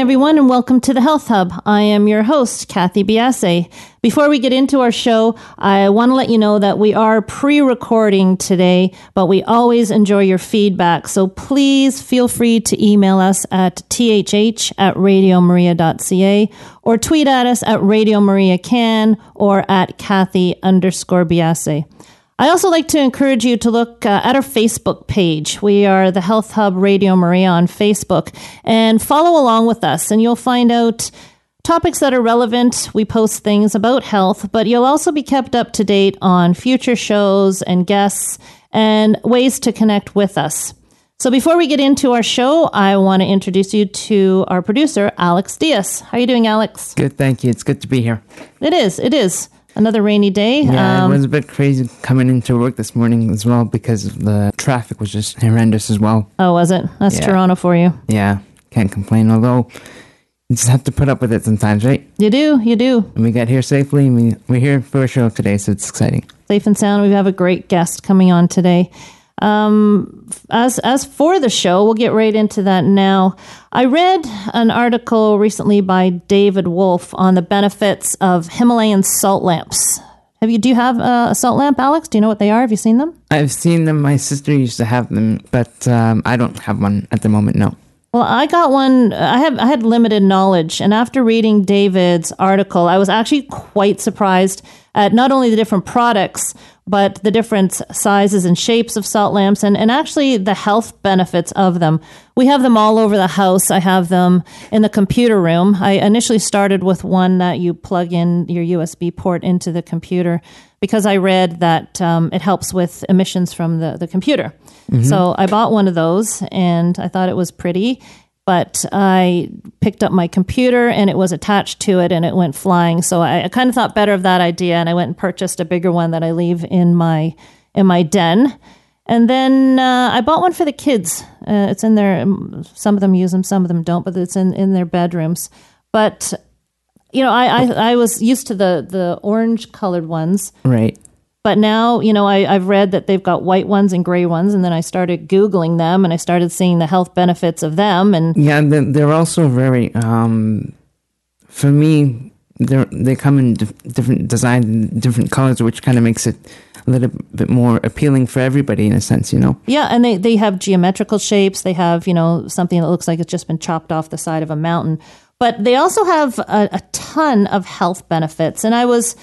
Everyone, and welcome to the Health Hub. I am your host, Kathy Biase. Before we get into our show, I want to let you know that we are pre recording today, but we always enjoy your feedback. So please feel free to email us at thh at radiomaria.ca or tweet at us at Radio Maria Can or at Kathy underscore Biase. I also like to encourage you to look uh, at our Facebook page. We are the Health Hub Radio Maria on Facebook and follow along with us, and you'll find out topics that are relevant. We post things about health, but you'll also be kept up to date on future shows and guests and ways to connect with us. So before we get into our show, I want to introduce you to our producer, Alex Diaz. How are you doing, Alex? Good, thank you. It's good to be here. It is. It is another rainy day. Yeah, um, it was a bit crazy coming into work this morning as well because the traffic was just horrendous as well. Oh, was it? That's yeah. Toronto for you. Yeah, can't complain. Although you just have to put up with it sometimes, right? You do, you do. And we got here safely. We, we're here for a show today, so it's exciting. Safe and sound. We have a great guest coming on today. Um, as as for the show, we'll get right into that now. I read an article recently by David Wolfe on the benefits of Himalayan salt lamps. Have you? Do you have a salt lamp, Alex? Do you know what they are? Have you seen them? I've seen them. My sister used to have them, but um, I don't have one at the moment. No. Well, I got one. I have I had limited knowledge, and after reading David's article, I was actually quite surprised at not only the different products, but the different sizes and shapes of salt lamps and, and actually the health benefits of them. We have them all over the house. I have them in the computer room. I initially started with one that you plug in your USB port into the computer because I read that um, it helps with emissions from the, the computer. Mm-hmm. So I bought one of those and I thought it was pretty but I picked up my computer and it was attached to it and it went flying. So I, I kind of thought better of that idea and I went and purchased a bigger one that I leave in my in my den. And then uh, I bought one for the kids. Uh, it's in there. Um, some of them use them, some of them don't, but it's in, in their bedrooms. But you know, I, I, I was used to the the orange colored ones, right? But now, you know, I, have read that they've got white ones and gray ones, and then I started Googling them and I started seeing the health benefits of them. And yeah, they're also very, um, for me, they they come in different design, different colors, which kind of makes it a little bit more appealing for everybody in a sense, you know? Yeah, and they, they have geometrical shapes. They have, you know, something that looks like it's just been chopped off the side of a mountain. But they also have a, a ton of health benefits. And I was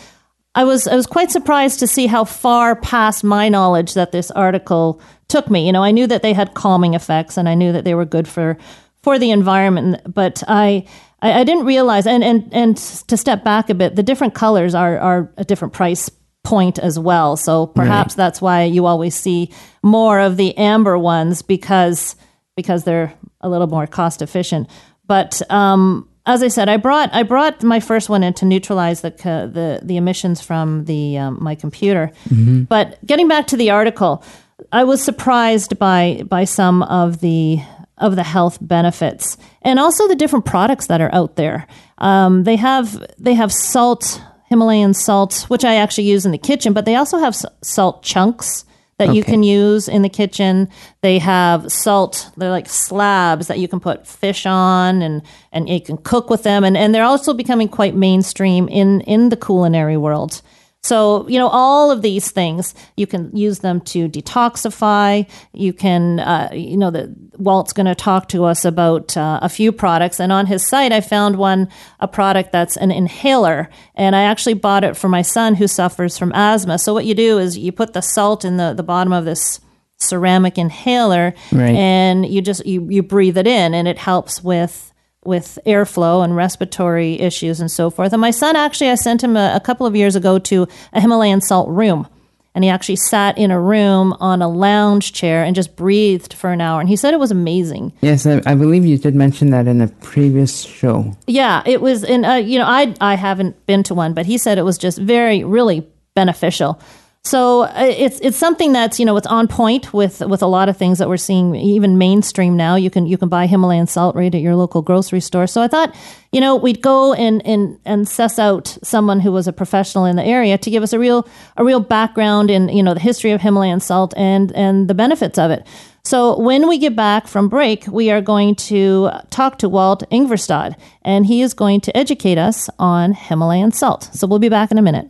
I was I was quite surprised to see how far past my knowledge that this article took me. You know, I knew that they had calming effects and I knew that they were good for for the environment, but I I, I didn't realize and, and and to step back a bit, the different colors are are a different price point as well. So perhaps right. that's why you always see more of the amber ones because because they're a little more cost efficient. But um, as I said, I brought I brought my first one in to neutralize the the the emissions from the um, my computer. Mm-hmm. But getting back to the article, I was surprised by by some of the of the health benefits and also the different products that are out there. Um, they have they have salt Himalayan salt, which I actually use in the kitchen, but they also have salt chunks that okay. you can use in the kitchen. They have salt, they're like slabs that you can put fish on and, and you can cook with them. And, and they're also becoming quite mainstream in, in the culinary world. So, you know, all of these things, you can use them to detoxify. You can, uh, you know, the, Walt's going to talk to us about uh, a few products. And on his site, I found one, a product that's an inhaler. And I actually bought it for my son who suffers from asthma. So what you do is you put the salt in the, the bottom of this ceramic inhaler Right. and you just, you, you breathe it in and it helps with with airflow and respiratory issues and so forth. And my son actually, I sent him a, a couple of years ago to a Himalayan salt room. And he actually sat in a room on a lounge chair and just breathed for an hour. And he said it was amazing. Yes, I, I believe you did mention that in a previous show. Yeah, it was. And uh, you know, I I haven't been to one, but he said it was just very, really beneficial. So uh, it's it's something that's you know it's on point with with a lot of things that we're seeing even mainstream now. You can you can buy Himalayan salt right at your local grocery store. So I thought you know we'd go and and and suss out someone who was a professional in the area to give us a real a real background in you know the history of Himalayan salt and and the benefits of it. So when we get back from break, we are going to talk to Walt Ingverstad, and he is going to educate us on Himalayan salt. So we'll be back in a minute.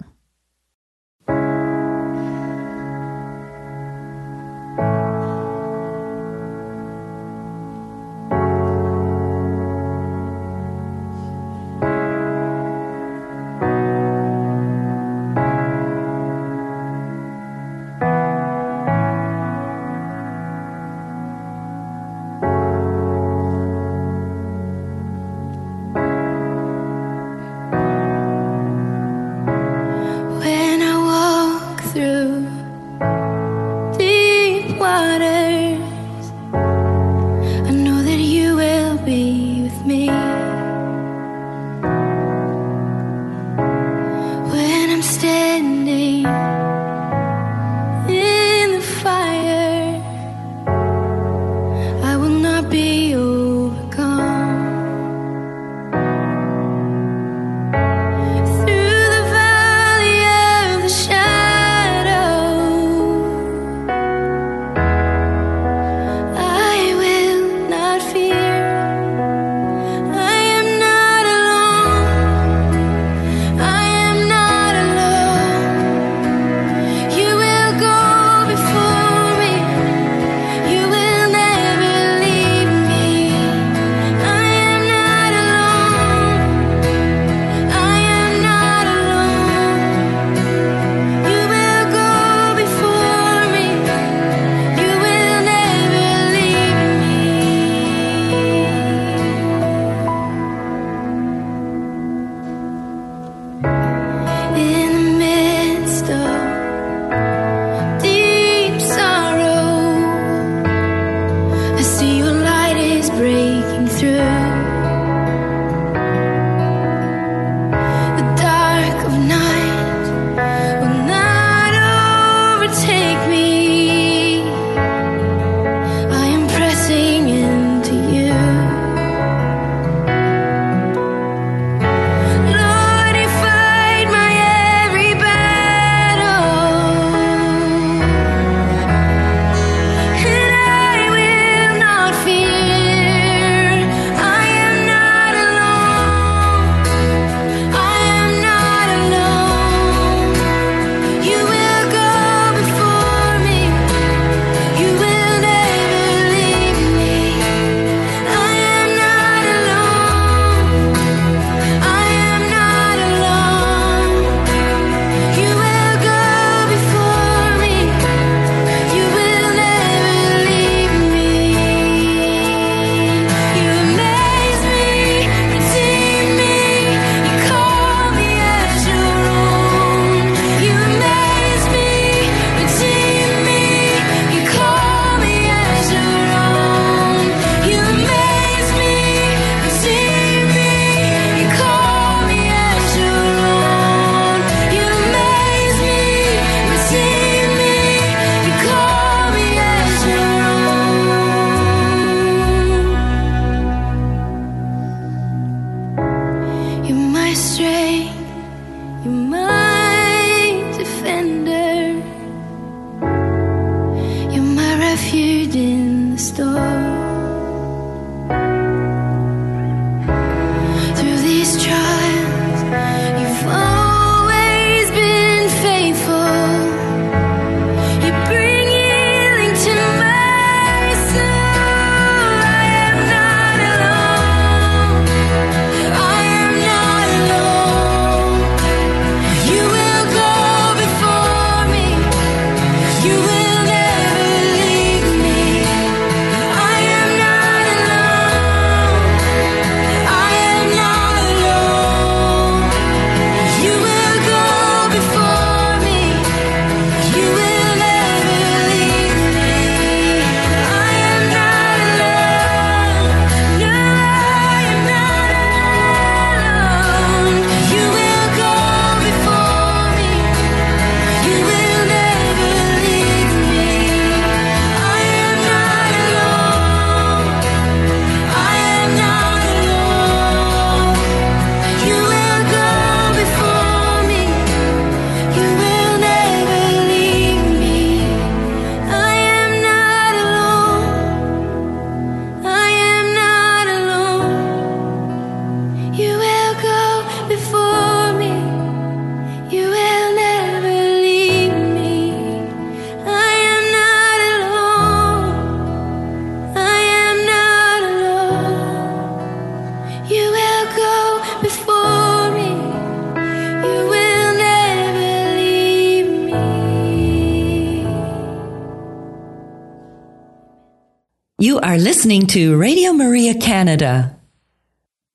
Listening to Radio Maria Canada.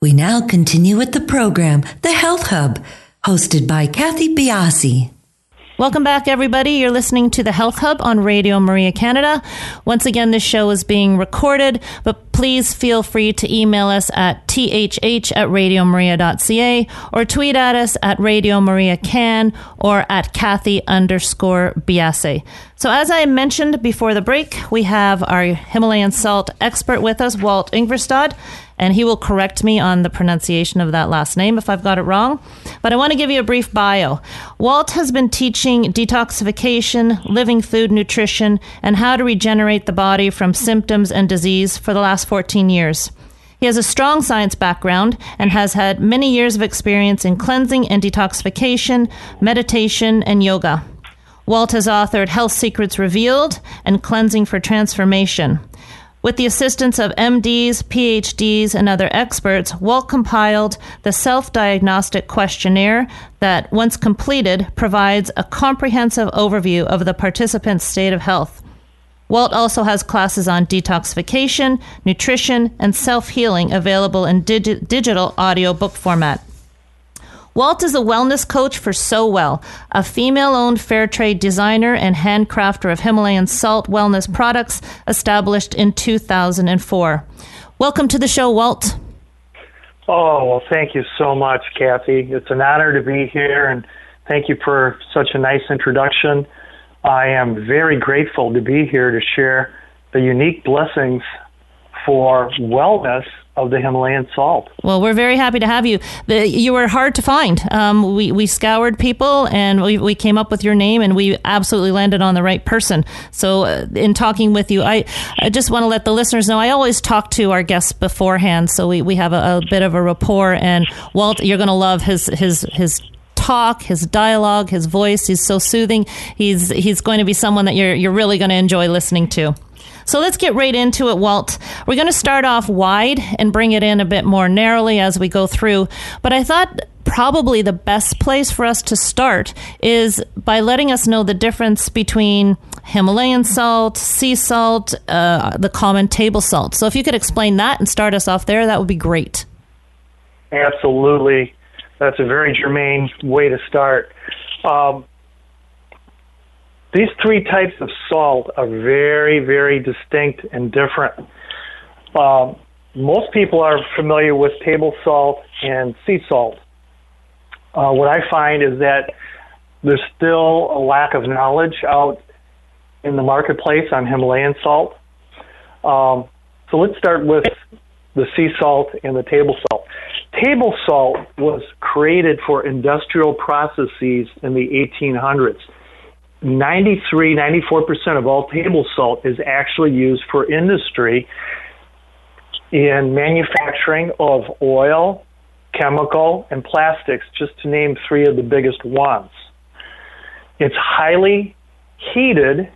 We now continue with the program, The Health Hub, hosted by Kathy Biasi. Welcome back, everybody. You're listening to the Health Hub on Radio Maria Canada. Once again, this show is being recorded, but please feel free to email us at thh at radiomaria.ca or tweet at us at Radio Maria Can or at Kathy underscore Biase. So, as I mentioned before the break, we have our Himalayan salt expert with us, Walt Ingverstad and he will correct me on the pronunciation of that last name if I've got it wrong. But I want to give you a brief bio. Walt has been teaching detoxification, living food nutrition, and how to regenerate the body from symptoms and disease for the last 14 years. He has a strong science background and has had many years of experience in cleansing and detoxification, meditation, and yoga. Walt has authored Health Secrets Revealed and Cleansing for Transformation. With the assistance of MDs, PhDs, and other experts, Walt compiled the self diagnostic questionnaire that, once completed, provides a comprehensive overview of the participant's state of health. Walt also has classes on detoxification, nutrition, and self healing available in digi- digital audio book format. Walt is a wellness coach for So Well, a female owned fair trade designer and handcrafter of Himalayan salt wellness products established in 2004. Welcome to the show, Walt. Oh, well, thank you so much, Kathy. It's an honor to be here, and thank you for such a nice introduction. I am very grateful to be here to share the unique blessings for wellness of the Himalayan salt. Well, we're very happy to have you. The, you were hard to find. Um, we, we scoured people and we, we came up with your name and we absolutely landed on the right person. So, uh, in talking with you, I, I just want to let the listeners know I always talk to our guests beforehand. So, we, we have a, a bit of a rapport. And Walt, you're going to love his, his, his talk, his dialogue, his voice. He's so soothing. He's, he's going to be someone that you're, you're really going to enjoy listening to. So let's get right into it, Walt. We're going to start off wide and bring it in a bit more narrowly as we go through. But I thought probably the best place for us to start is by letting us know the difference between Himalayan salt, sea salt, uh, the common table salt. So if you could explain that and start us off there, that would be great. Absolutely. That's a very germane way to start. Um, these three types of salt are very, very distinct and different. Um, most people are familiar with table salt and sea salt. Uh, what I find is that there's still a lack of knowledge out in the marketplace on Himalayan salt. Um, so let's start with the sea salt and the table salt. Table salt was created for industrial processes in the 1800s. 93, 94% of all table salt is actually used for industry in manufacturing of oil, chemical, and plastics, just to name three of the biggest ones. It's highly heated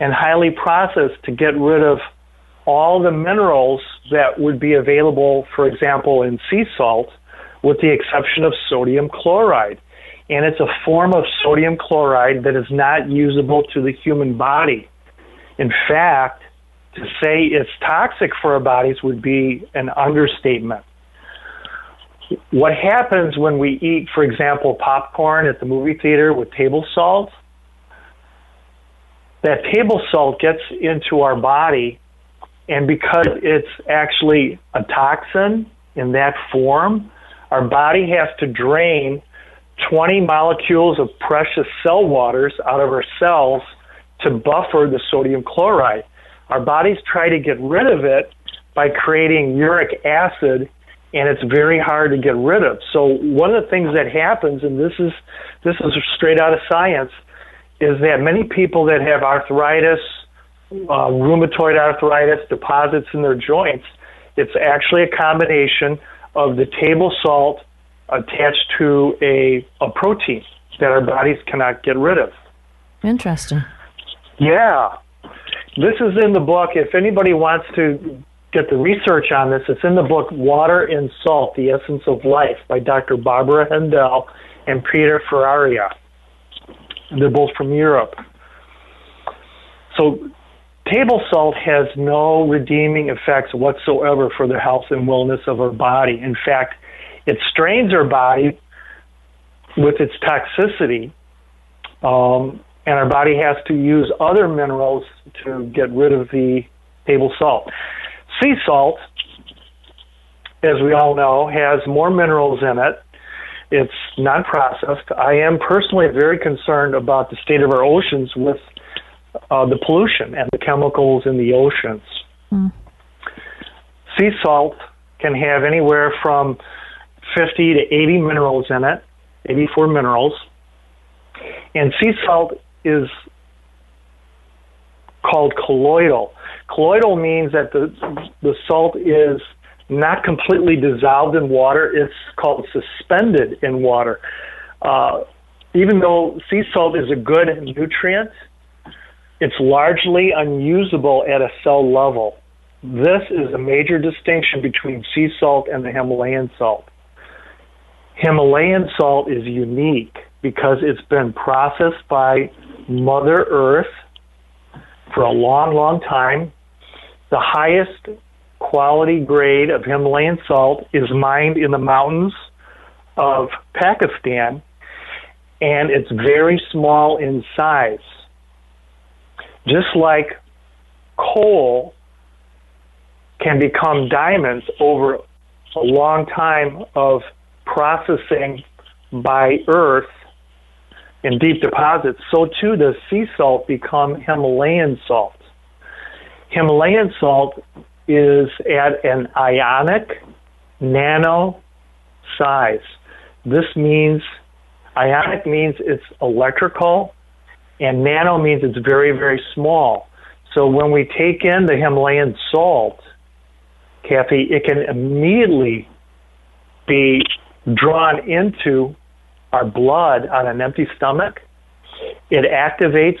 and highly processed to get rid of all the minerals that would be available, for example, in sea salt, with the exception of sodium chloride and it's a form of sodium chloride that is not usable to the human body. In fact, to say it's toxic for our bodies would be an understatement. What happens when we eat, for example, popcorn at the movie theater with table salt? That table salt gets into our body, and because it's actually a toxin in that form, our body has to drain 20 molecules of precious cell waters out of our cells to buffer the sodium chloride. Our bodies try to get rid of it by creating uric acid and it's very hard to get rid of. So one of the things that happens and this is this is straight out of science is that many people that have arthritis, uh, rheumatoid arthritis, deposits in their joints, it's actually a combination of the table salt attached to a, a protein that our bodies cannot get rid of. Interesting. Yeah. This is in the book. If anybody wants to get the research on this, it's in the book Water and Salt The Essence of Life by Dr. Barbara Hendel and Peter Ferreira. They're both from Europe. So table salt has no redeeming effects whatsoever for the health and wellness of our body. In fact, it strains our body with its toxicity, um, and our body has to use other minerals to get rid of the table salt. Sea salt, as we all know, has more minerals in it. It's non processed. I am personally very concerned about the state of our oceans with uh, the pollution and the chemicals in the oceans. Sea salt can have anywhere from 50 to 80 minerals in it, 84 minerals. And sea salt is called colloidal. Colloidal means that the, the salt is not completely dissolved in water, it's called suspended in water. Uh, even though sea salt is a good nutrient, it's largely unusable at a cell level. This is a major distinction between sea salt and the Himalayan salt. Himalayan salt is unique because it's been processed by Mother Earth for a long, long time. The highest quality grade of Himalayan salt is mined in the mountains of Pakistan, and it's very small in size. Just like coal can become diamonds over a long time of processing by earth in deep deposits, so too does sea salt become Himalayan salt. Himalayan salt is at an ionic nano size. This means ionic means it's electrical, and nano means it's very, very small. So when we take in the Himalayan salt, Kathy, it can immediately be drawn into our blood on an empty stomach. It activates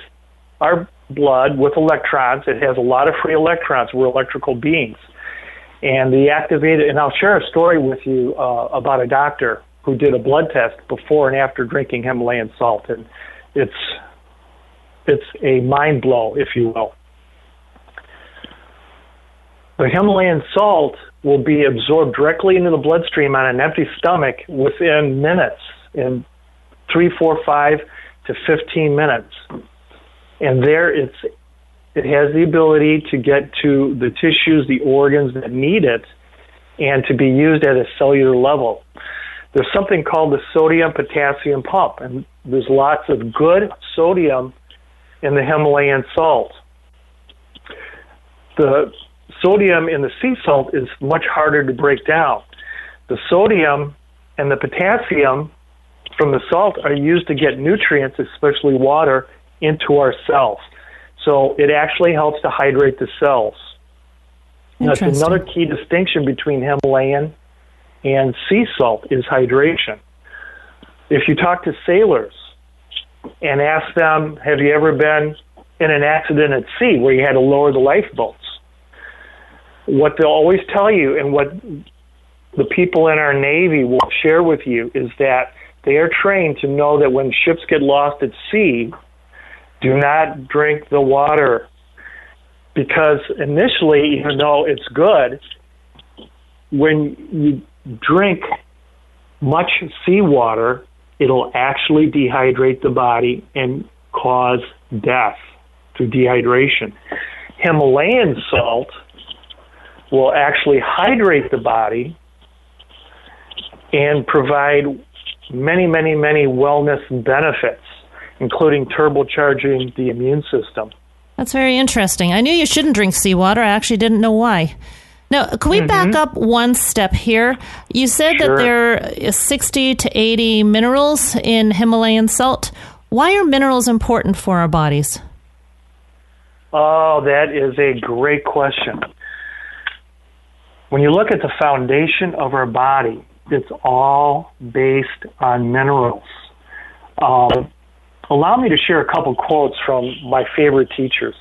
our blood with electrons. It has a lot of free electrons. We're electrical beings. And the activated, and I'll share a story with you uh, about a doctor who did a blood test before and after drinking Himalayan salt. And it's, it's a mind blow, if you will. The Himalayan salt will be absorbed directly into the bloodstream on an empty stomach within minutes, in three, four, five to 15 minutes. And there it's, it has the ability to get to the tissues, the organs that need it, and to be used at a cellular level. There's something called the sodium potassium pump, and there's lots of good sodium in the Himalayan salt. The sodium in the sea salt is much harder to break down. The sodium and the potassium from the salt are used to get nutrients, especially water, into our cells. So it actually helps to hydrate the cells. That's another key distinction between Himalayan and sea salt is hydration. If you talk to sailors and ask them, have you ever been in an accident at sea where you had to lower the lifeboats? What they'll always tell you and what the people in our Navy will share with you is that they are trained to know that when ships get lost at sea, do not drink the water because initially, even though it's good, when you drink much seawater, it'll actually dehydrate the body and cause death through dehydration. Himalayan salt will actually hydrate the body and provide many, many, many wellness benefits, including turbocharging the immune system. That's very interesting. I knew you shouldn't drink seawater. I actually didn't know why. Now, can we back up one step here? You said Sure. that are 60 to 80 minerals in Himalayan salt. Why are minerals important for our bodies? Oh, that is a great question. When you look at the foundation of our body, it's all based on minerals. Um, allow me to share a couple quotes from my favorite teachers.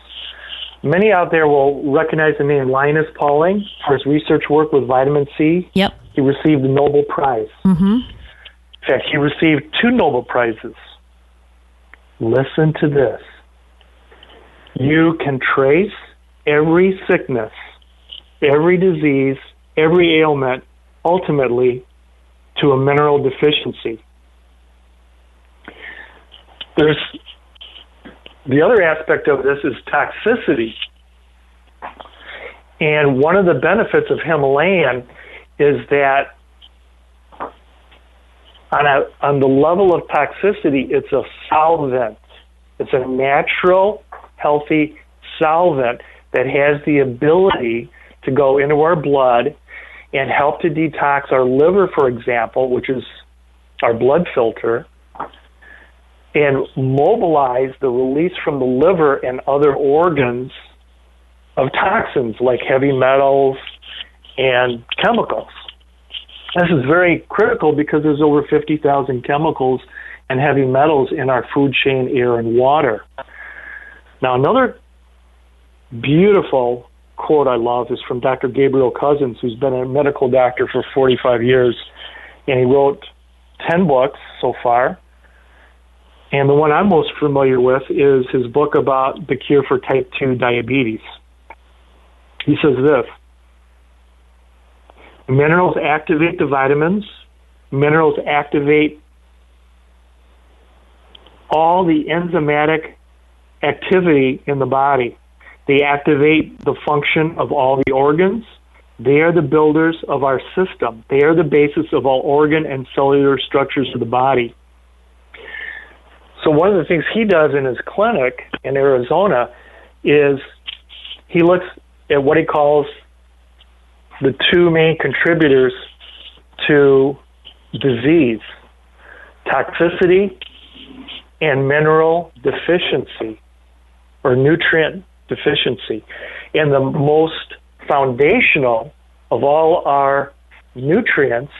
Many out there will recognize the name Linus Pauling for his research work with vitamin C. Yep. He received the Nobel Prize. Mm-hmm. In fact, he received two Nobel Prizes. Listen to this. You can trace every sickness, every disease, every ailment, ultimately to a mineral deficiency. There's the other aspect of this is toxicity. And one of the benefits of Himalayan is that on, a, on the level of toxicity, it's a solvent. It's a natural, healthy solvent that has the ability to go into our blood and help to detox our liver, for example, which is our blood filter, and mobilize the release from the liver and other organs of toxins like heavy metals and chemicals. This is very critical because there's over 50,000 chemicals and heavy metals in our food chain, air, and water. Now, another beautiful quote I love is from Dr. Gabriel Cousens, who's been a medical doctor for 45 years, and he wrote 10 books so far. And the one I'm most familiar with is his book about the cure for type 2 diabetes. He says this Minerals activate the vitamins, minerals activate all the enzymatic activity in the body. They activate the function of all the organs. They are the builders of our system. They are the basis of all organ and cellular structures of the body. So, one of the things he does in his clinic in Arizona is he looks at what he calls the two main contributors to disease toxicity and mineral deficiency or nutrient deficiency. And the most foundational of all our nutrients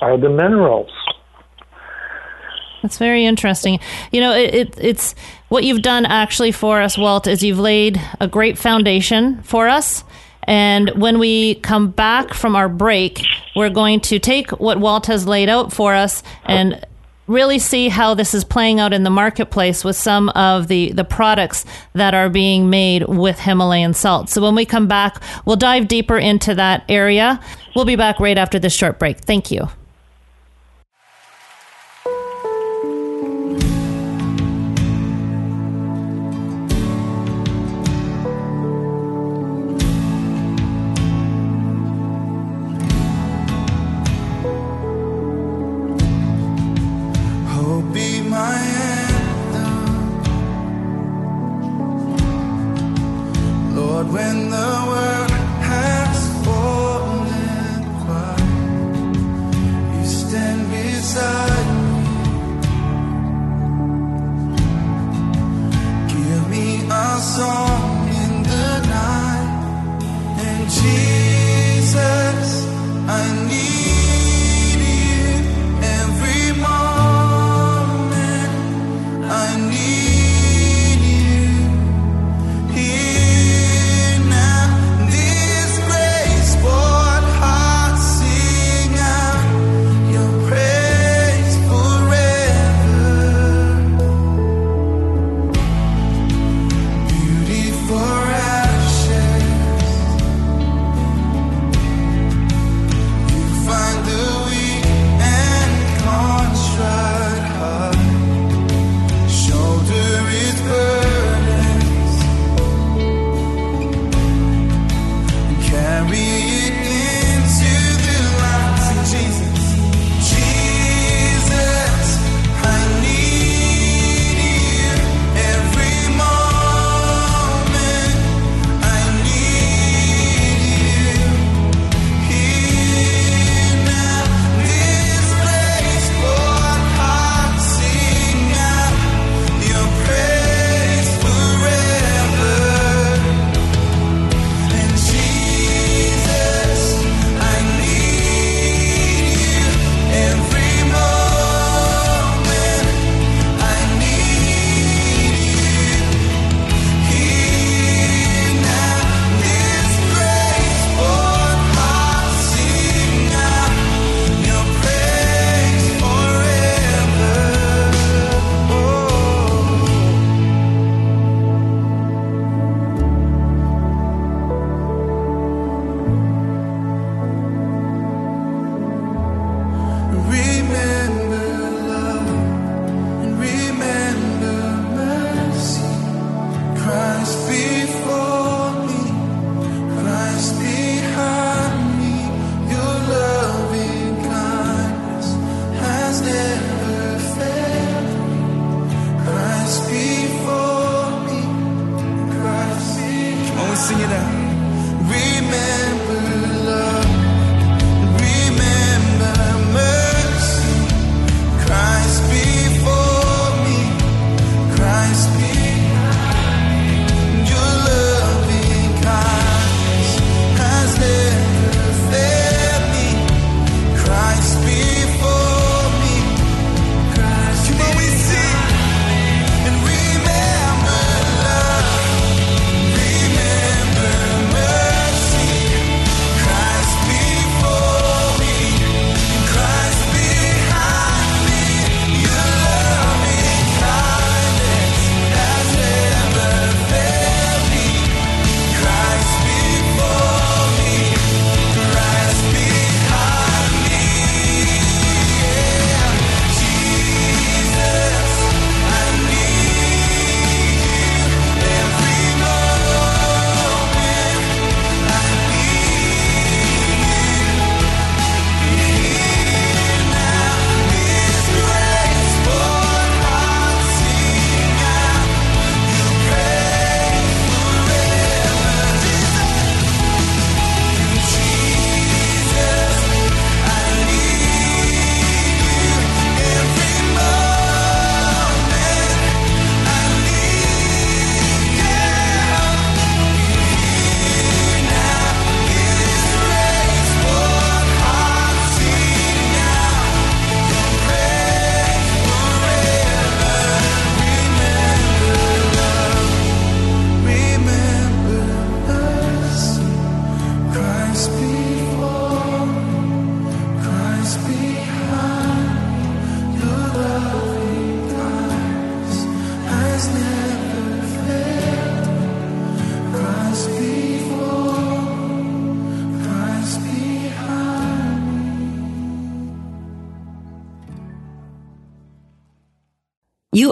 are the minerals. That's very interesting. You know, it, it, it's what you've done actually for us, Walt, is you've laid a great foundation for us. And when we come back from our break, we're going to take what Walt has laid out for us and really see how this is playing out in the marketplace with some of the, the products that are being made with Himalayan salt. So when we come back, we'll dive deeper into that area. We'll be back right after this short break. Thank you.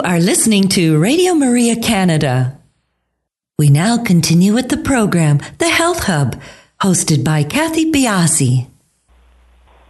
Are listening to Radio Maria Canada. We now continue with the program, The Health Hub, hosted by Kathy Biasi.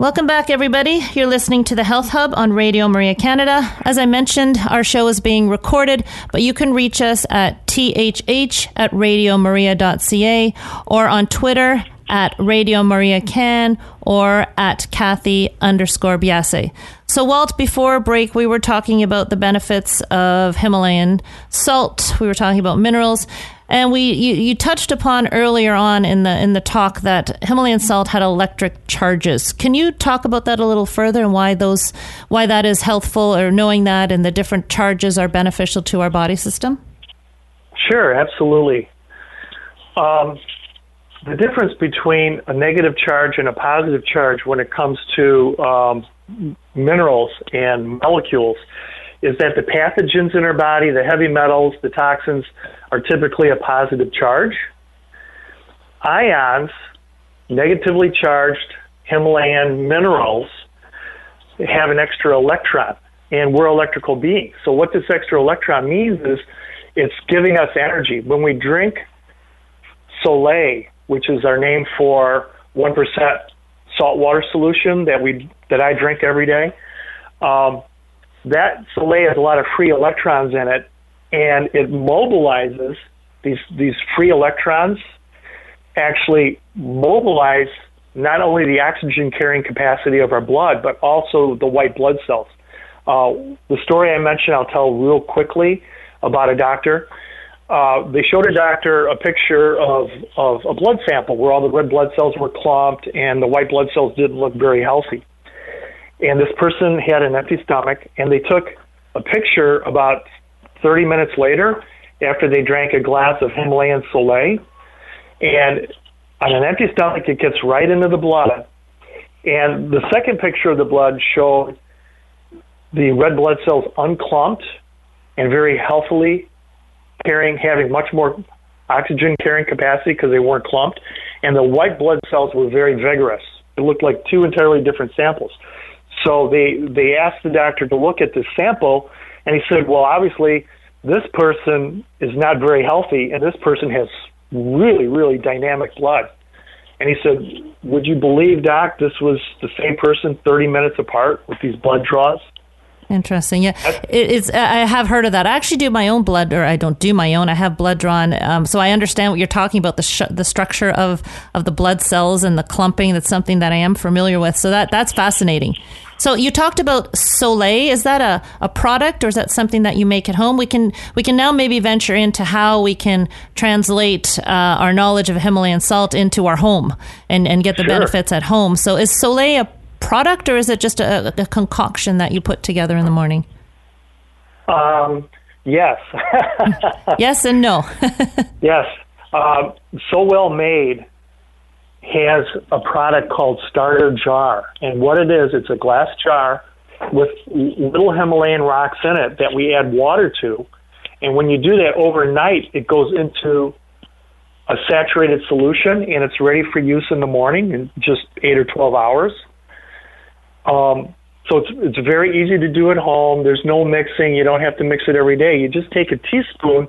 Welcome back, everybody. You're listening to the Health Hub on Radio Maria Canada. As I mentioned, our show is being recorded, but you can reach us at thh at radiomaria.ca or on Twitter at Radio Maria Can or at Kathy underscore Biase. So, Walt, before break, we were talking about the benefits of Himalayan salt. We were talking about minerals. And we you, you touched upon earlier on in the in the talk that Himalayan salt had electric charges. Can you talk about that a little further and why those why that is healthful or knowing that and the different charges are beneficial to our body system? Sure, absolutely. Um, the difference between a negative charge and a positive charge when it comes to um, minerals and molecules is that the pathogens in our body, the heavy metals, the toxins, are typically a positive charge. Ions, negatively charged Himalayan minerals, have an extra electron, and we're electrical beings. So, what this extra electron means is it's giving us energy. When we drink sole, which is our name for 1% salt water solution that we that I drink every day, um, that sole has a lot of free electrons in it, and it mobilizes these these free electrons. Actually, mobilize not only the oxygen carrying capacity of our blood, but also the white blood cells. Uh, the story I mentioned, I'll tell real quickly about a doctor. Uh, they showed a doctor a picture of, of a blood sample where all the red blood cells were clumped and the white blood cells didn't look very healthy. And this person had an empty stomach, and they took a picture about 30 minutes later after they drank a glass of Himalayan sole. And on an empty stomach, it gets right into the blood. And the second picture of the blood showed the red blood cells unclumped and very healthily carrying, having much more oxygen carrying capacity because they weren't clumped. And the white blood cells were very vigorous. It looked like two entirely different samples. So they they asked the doctor to look at this sample, and he said, "Well, obviously, this person is not very healthy, and this person has really, really dynamic blood." And he said, "Would you believe, Doc, this was the same person 30 minutes apart with these blood draws?" Interesting. Yeah, it, it's. I have heard of that. I actually do my own blood, or I don't do my own. I have blood drawn, um, so I understand what you're talking about the sh- the structure of of the blood cells and the clumping. That's something that I am familiar with. So that that's fascinating. So you talked about sole. Is that a, a product, or is that something that you make at home? We can we can now maybe venture into how we can translate uh, our knowledge of Himalayan salt into our home and and get the Sure. benefits at home. So is sole a product, or is it just a, a concoction that you put together in the morning? Um, yes, Yes and no. yes. Um, So Well Made has a product called starter jar, and what it is, it's a glass jar with little Himalayan rocks in it that we add water to, and when you do that overnight, it goes into a saturated solution, and it's ready for use in the morning in just eight or twelve hours. Um, so it's it's very easy to do at home. There's no mixing. You don't have to mix it every day. You just take a teaspoon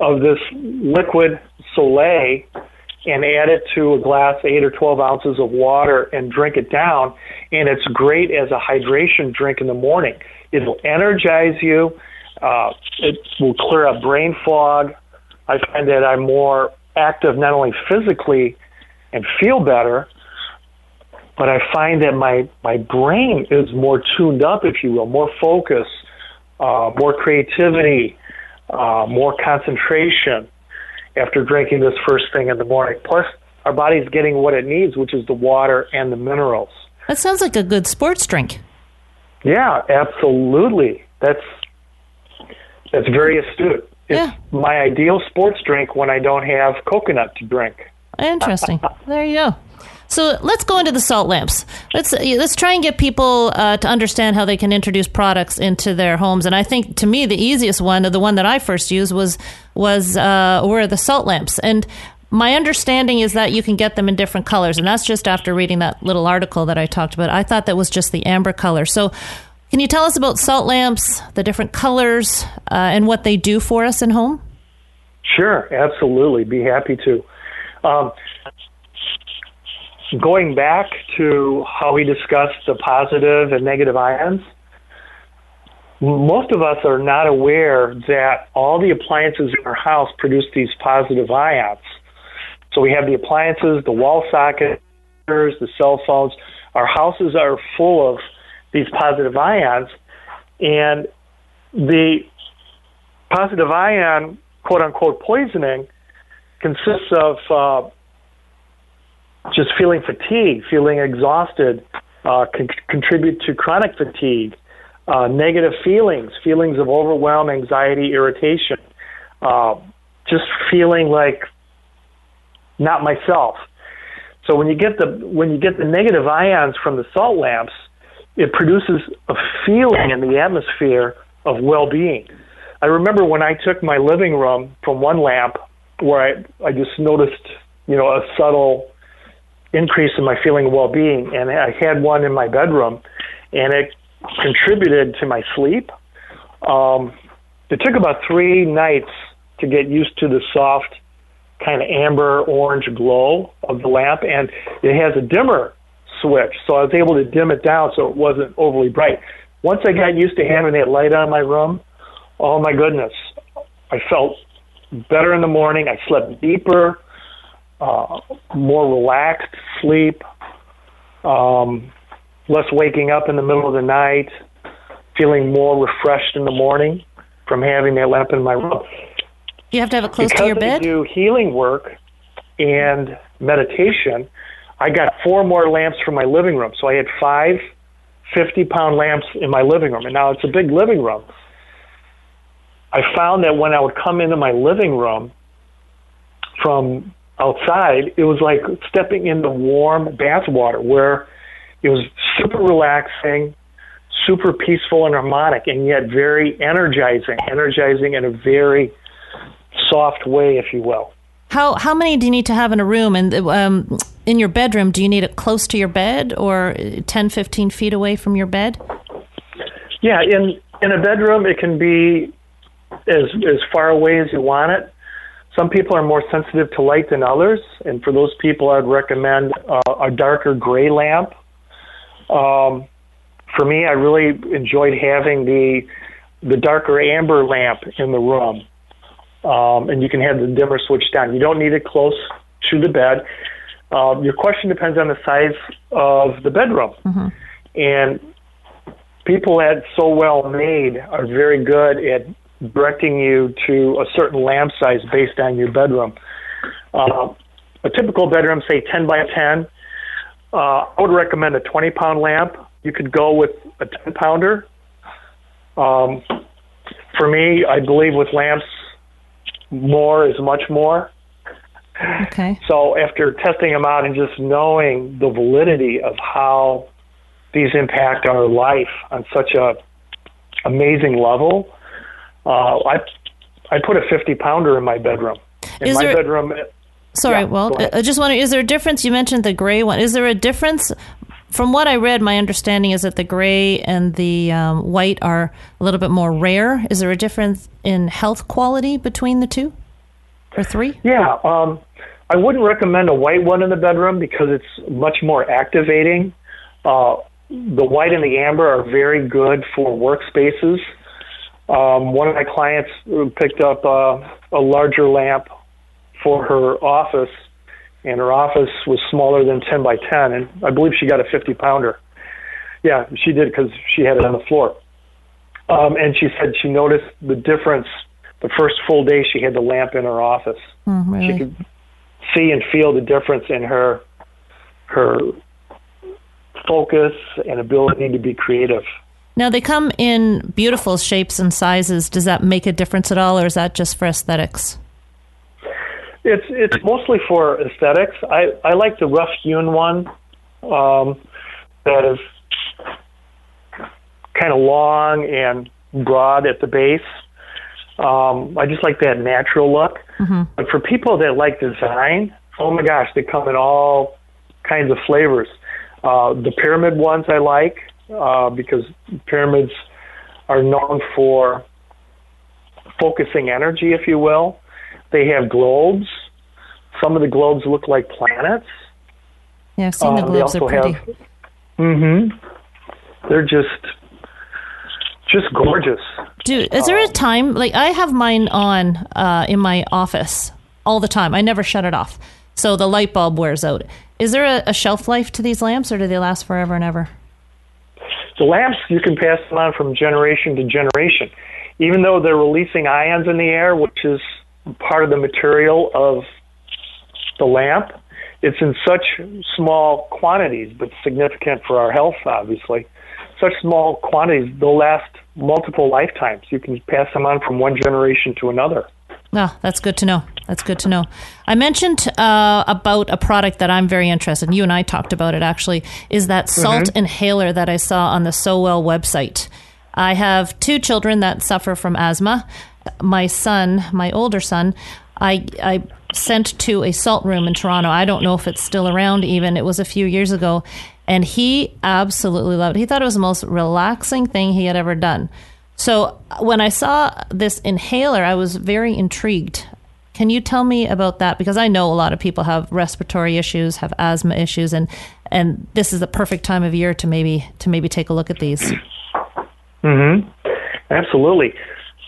of this liquid sole and add it to a glass, eight or twelve ounces of water, and drink it down. And it's great as a hydration drink in the morning. It'll energize you. Uh, it will clear up brain fog. I find that I'm more active not only physically and feel better, but I find that my my brain is more tuned up, if you will, more focus, uh, more creativity, uh, more concentration after drinking this first thing in the morning. Plus, our body's getting what it needs, which is the water and the minerals. that sounds like a good sports drink. Yeah, absolutely. That's that's very astute. It's Yeah. my ideal sports drink when I don't have coconut to drink. Interesting. there you go. So let's go into the salt lamps. Let's let's try and get people uh, to understand how they can introduce products into their homes. And I think to me the easiest one, the one that I first used was was uh, were the salt lamps. And my understanding is that you can get them in different colors, and that's just after reading that little article that I talked about. I thought that was just the amber color. So. Can you tell us about salt lamps, the different colors, uh, and what they do for us in home? Sure, absolutely. Be happy to. Um, going back to how we discussed the positive and negative ions, most of us are not aware that all the appliances in our house produce these positive ions. So we have the appliances, the wall sockets, the cell phones. Our houses are full of these positive ions, and the positive ion, quote unquote, poisoning consists of uh, just feeling fatigue, feeling exhausted, uh, con- contribute to chronic fatigue, uh, negative feelings, feelings of overwhelm, anxiety, irritation, uh, just feeling like not myself. So when you get the when you get the negative ions from the salt lamps, it produces a feeling in the atmosphere of well-being. I remember when I took my living room from one lamp where I, I just noticed, you know, a subtle increase in my feeling of well-being, and I had one in my bedroom, and it contributed to my sleep. Um, it took about three nights to get used to the soft, kind of amber orange glow of the lamp, and it has a dimmer switch, so I was able to dim it down so it wasn't overly bright. Once I got used to having that light on my room, oh my goodness, I felt better in the morning. I slept deeper, uh, more relaxed sleep, um, less waking up in the middle of the night, feeling more refreshed in the morning from having that lamp in my room. You have to have it close because to your bed. I do healing work and meditation, I got four more lamps for my living room. So I had five 50 pound lamps in my living room. And now it's a big living room. I found that when I would come into my living room from outside, it was like stepping into warm bath water where it was super relaxing, super peaceful and harmonic, and yet very energizing, energizing in a very soft way, if you will. How how many do you need to have in a room? And um, in your bedroom, do you need it close to your bed or 10, 15 feet away from your bed? Yeah, in in a bedroom, it can be as as far away as you want it. Some people are more sensitive to light than others, and for those people, I'd recommend uh, a darker gray lamp. Um, for me, I really enjoyed having the the darker amber lamp in the room, um, and you can have the dimmer switched down. You don't need it close to the bed. Um, your question depends on the size of the bedroom, and people at So Well Made are very good at directing you to a certain lamp size based on your bedroom. Uh, a typical bedroom, say 10 by 10, uh, I would recommend a 20 pound lamp. You could go with a 10 pounder. Um, for me, I believe with lamps, more is much more. Okay. So after testing them out and just knowing the validity of how these impact our life on such a amazing level, uh, I I put a 50 pounder in my bedroom. In Is my there- bedroom, Sorry, Yeah. I I just wonder, is there a difference? You mentioned the gray one. Is there a difference? From what I read, my understanding is that the gray and the um, white are a little bit more rare. Is there a difference in health quality between the two or three? Yeah, um, I wouldn't recommend a white one in the bedroom because it's much more activating. Uh, the white and the amber are very good for workspaces. Um, one of my clients picked up uh, a larger lamp for her office, and her office was smaller than 10 by 10, and I believe she got a 50 pounder. Yeah, she did because she had it on the floor. Um, and she said she noticed the difference the first full day she had the lamp in her office Mm, she could see and feel the difference in her her focus and ability to be creative. Now they come in beautiful shapes and sizes. Does that make a difference at all, or is that just for aesthetics? It's it's mostly for aesthetics. I I like the rough hewn one um, that is kind of long and broad at the base. Um, I just like that natural look. But for people that like design, oh my gosh, they come in all kinds of flavors. Uh, the pyramid ones I like uh, because pyramids are known for focusing energy, if you will. They have globes. Some of the globes look like planets. Yeah, I've seen the Um, they globes are pretty. have. Mm-hmm. They're just, just gorgeous. Do is there a time like I have mine on uh, in my office all the time? I never shut it off, so the light bulb wears out. Is there a, a shelf life to these lamps, or do they last forever and ever? The lamps you can pass them on from generation to generation, even though they're releasing ions in the air, which is part of the material of the lamp. It's in such small quantities, but significant for our health, obviously. Such small quantities, they'll last multiple lifetimes. You can pass them on from one generation to another. Ah, that's good to know. That's good to know. I mentioned uh, about a product that I'm very interested in. You and I talked about it actually. Is that salt inhaler that I saw on the SoWell website? I have two children that suffer from asthma. My son, my older son, I I sent to a salt room in Toronto. I don't know if it's still around. Even it was a few years ago, and he absolutely loved it. He thought it was the most relaxing thing he had ever done. So when I saw this inhaler, I was very intrigued. Can you tell me about that? Because I know a lot of people have respiratory issues, have asthma issues, and and this is the perfect time of year to maybe to maybe take a look at these. Hmm. Absolutely.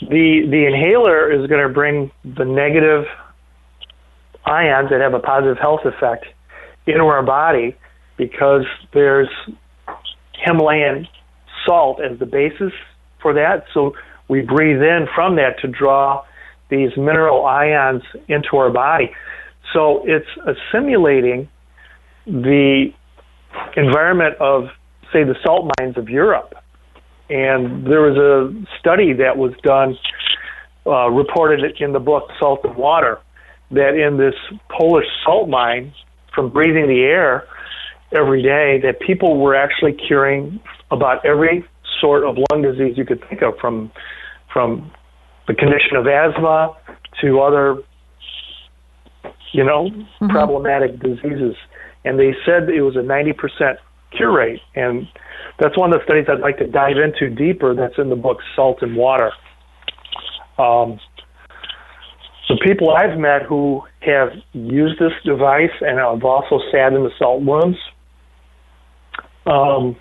The the inhaler is going to bring the negative ions that have a positive health effect into our body because there's Himalayan salt as the basis for that. So we breathe in from that to draw these mineral ions into our body. So it's assimilating the environment of, say, the salt mines of Europe. And there was a study that was done, uh, reported in the book Salt and Water, that in this Polish salt mine, from breathing the air every day, that people were actually curing about every sort of lung disease you could think of, from from the condition of asthma to other, you know, problematic diseases. And they said it was a 90% cure rate. And that's one of the studies I'd like to dive into deeper that's in the book Salt and Water. Um, the people I've met who have used this device and I've also sat in the salt rooms, um,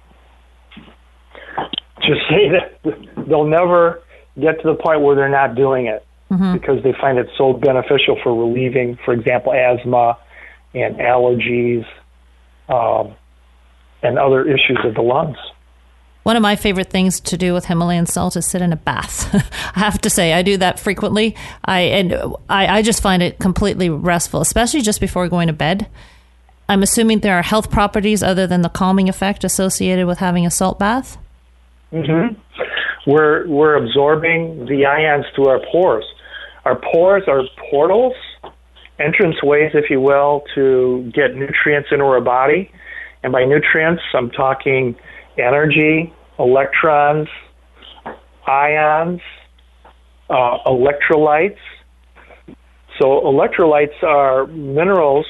just say that they'll never get to the point where they're not doing it because they find it so beneficial for relieving, for example, asthma and allergies um, and other issues of the lungs. One of my favorite things to do with Himalayan salt is sit in a bath. I have to say, I do that frequently. I and I, I just find it completely restful, especially just before going to bed. I'm assuming there are health properties other than the calming effect associated with having a salt bath. We're we're absorbing the ions through our pores. Our pores are portals, entrance ways, if you will, to get nutrients into our body. And by nutrients, I'm talking energy, electrons, ions, uh, electrolytes. So electrolytes are minerals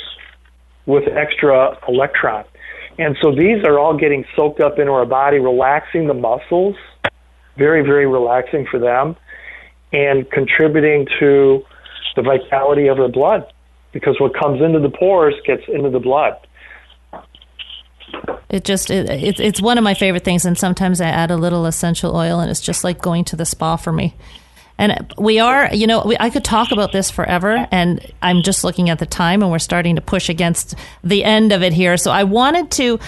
with extra electron. And so these are all getting soaked up into our body, relaxing the muscles, very, very relaxing for them, and contributing to the vitality of the blood because what comes into the pores gets into the blood. It just it, it, it's one of my favorite things, and sometimes I add a little essential oil, and it's just like going to the spa for me. And we are, you know, we, I could talk about this forever, and I'm just looking at the time, and we're starting to push against the end of it here. So I wanted to.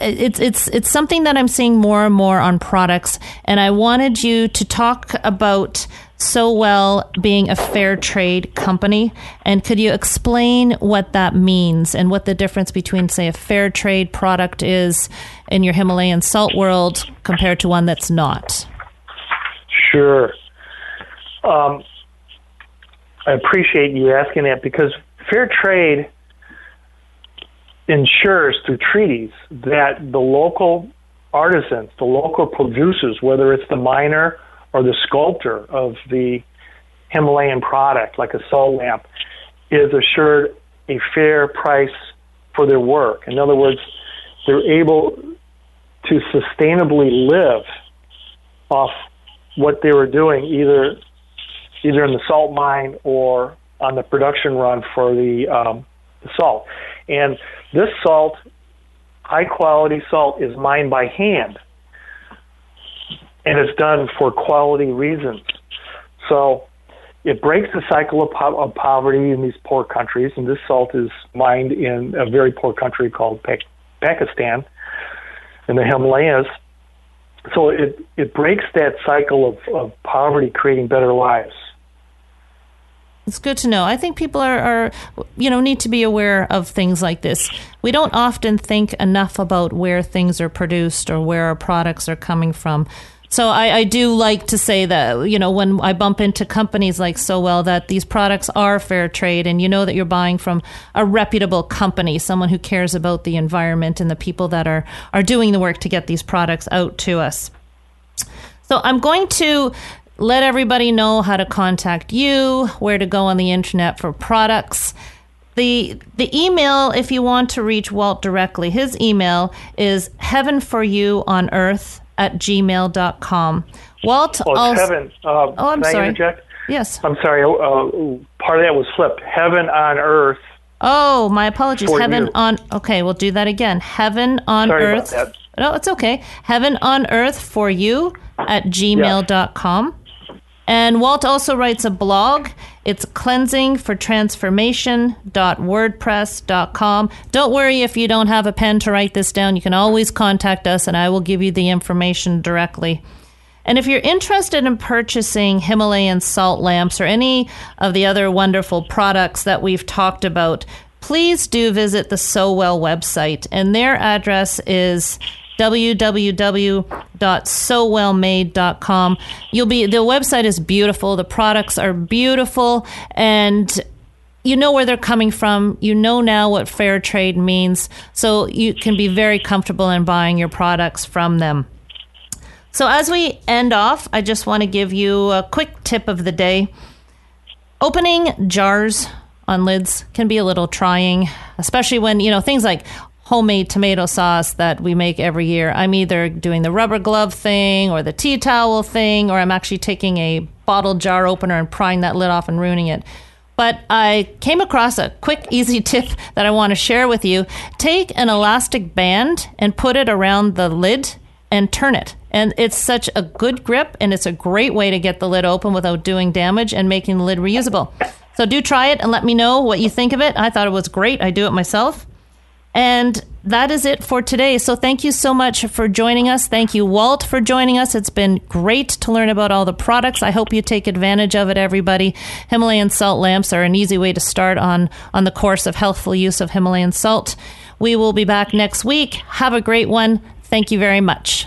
It's it's it's something that I'm seeing more and more on products, and I wanted you to talk about so well being a fair trade company. And could you explain what that means and what the difference between, say, a fair trade product is in your Himalayan salt world compared to one that's not? Sure. Um, I appreciate you asking that because fair trade ensures through treaties that the local artisans, the local producers, whether it's the miner or the sculptor of the Himalayan product, like a salt lamp, is assured a fair price for their work. In other words, they're able to sustainably live off what they were doing, either either in the salt mine or on the production run for the, um, the salt. And this salt, high quality salt, is mined by hand, and it's done for quality reasons. So it breaks the cycle of, po- of poverty in these poor countries, and this salt is mined in a very poor country called pa- Pakistan in the Himalayas. So it, it breaks that cycle of, of poverty, creating better lives. It's good to know. I think people are, are, you know, need to be aware of things like this. We don't often think enough about where things are produced or where our products are coming from. So I, I do like to say that, you know, when I bump into companies like So Well, that these products are fair trade and you know that you're buying from a reputable company, someone who cares about the environment and the people that are, are doing the work to get these products out to us. So I'm going to let everybody know how to contact you, where to go on the internet for products. The the email, if you want to reach Walt directly, his email is heaven for you on earth at gmail.com. Walt Well, it's also, heaven. Uh, Oh, I'm sorry. interject? Yes. I'm sorry. Uh, part of that was flipped. Heaven on earth. Oh, my apologies. Heaven you. on Okay, we'll do that again. Heaven on Sorry earth. No, it's okay. Heaven on earth for you at gmail.com. And Walt also writes a blog. It's cleansingfortransformation.wordpress.com. Don't worry if you don't have a pen to write this down. You can always contact us and I will give you the information directly. And if you're interested in purchasing Himalayan salt lamps or any of the other wonderful products that we've talked about, please do visit the Sowell website. And their address is www.sowellmade.com. You'll be the website is beautiful, the products are beautiful and you know where they're coming from. You know now what fair trade means. So you can be very comfortable in buying your products from them. So, as we end off, I just want to give you a quick tip of the day. Opening jars on lids can be a little trying, especially when, you know, things like homemade tomato sauce that we make every year. I'm either doing the rubber glove thing or the tea towel thing, or I'm actually taking a bottle jar opener and prying that lid off and ruining it. But I came across a quick, easy tip that I want to share with you. Take an elastic band and put it around the lid and turn it And it's such a good grip, and it's a great way to get the lid open without doing damage and making the lid reusable. So do try it and let me know what you think of it. I thought it was great. I do it myself. And that is it for today. So thank you so much for joining us. Thank you, Walt, for joining us. It's been great to learn about all the products. I hope you take advantage of it, everybody. Himalayan salt lamps are an easy way to start on, on the course of healthful use of Himalayan salt. We will be back next week. Have a great one. Thank you very much.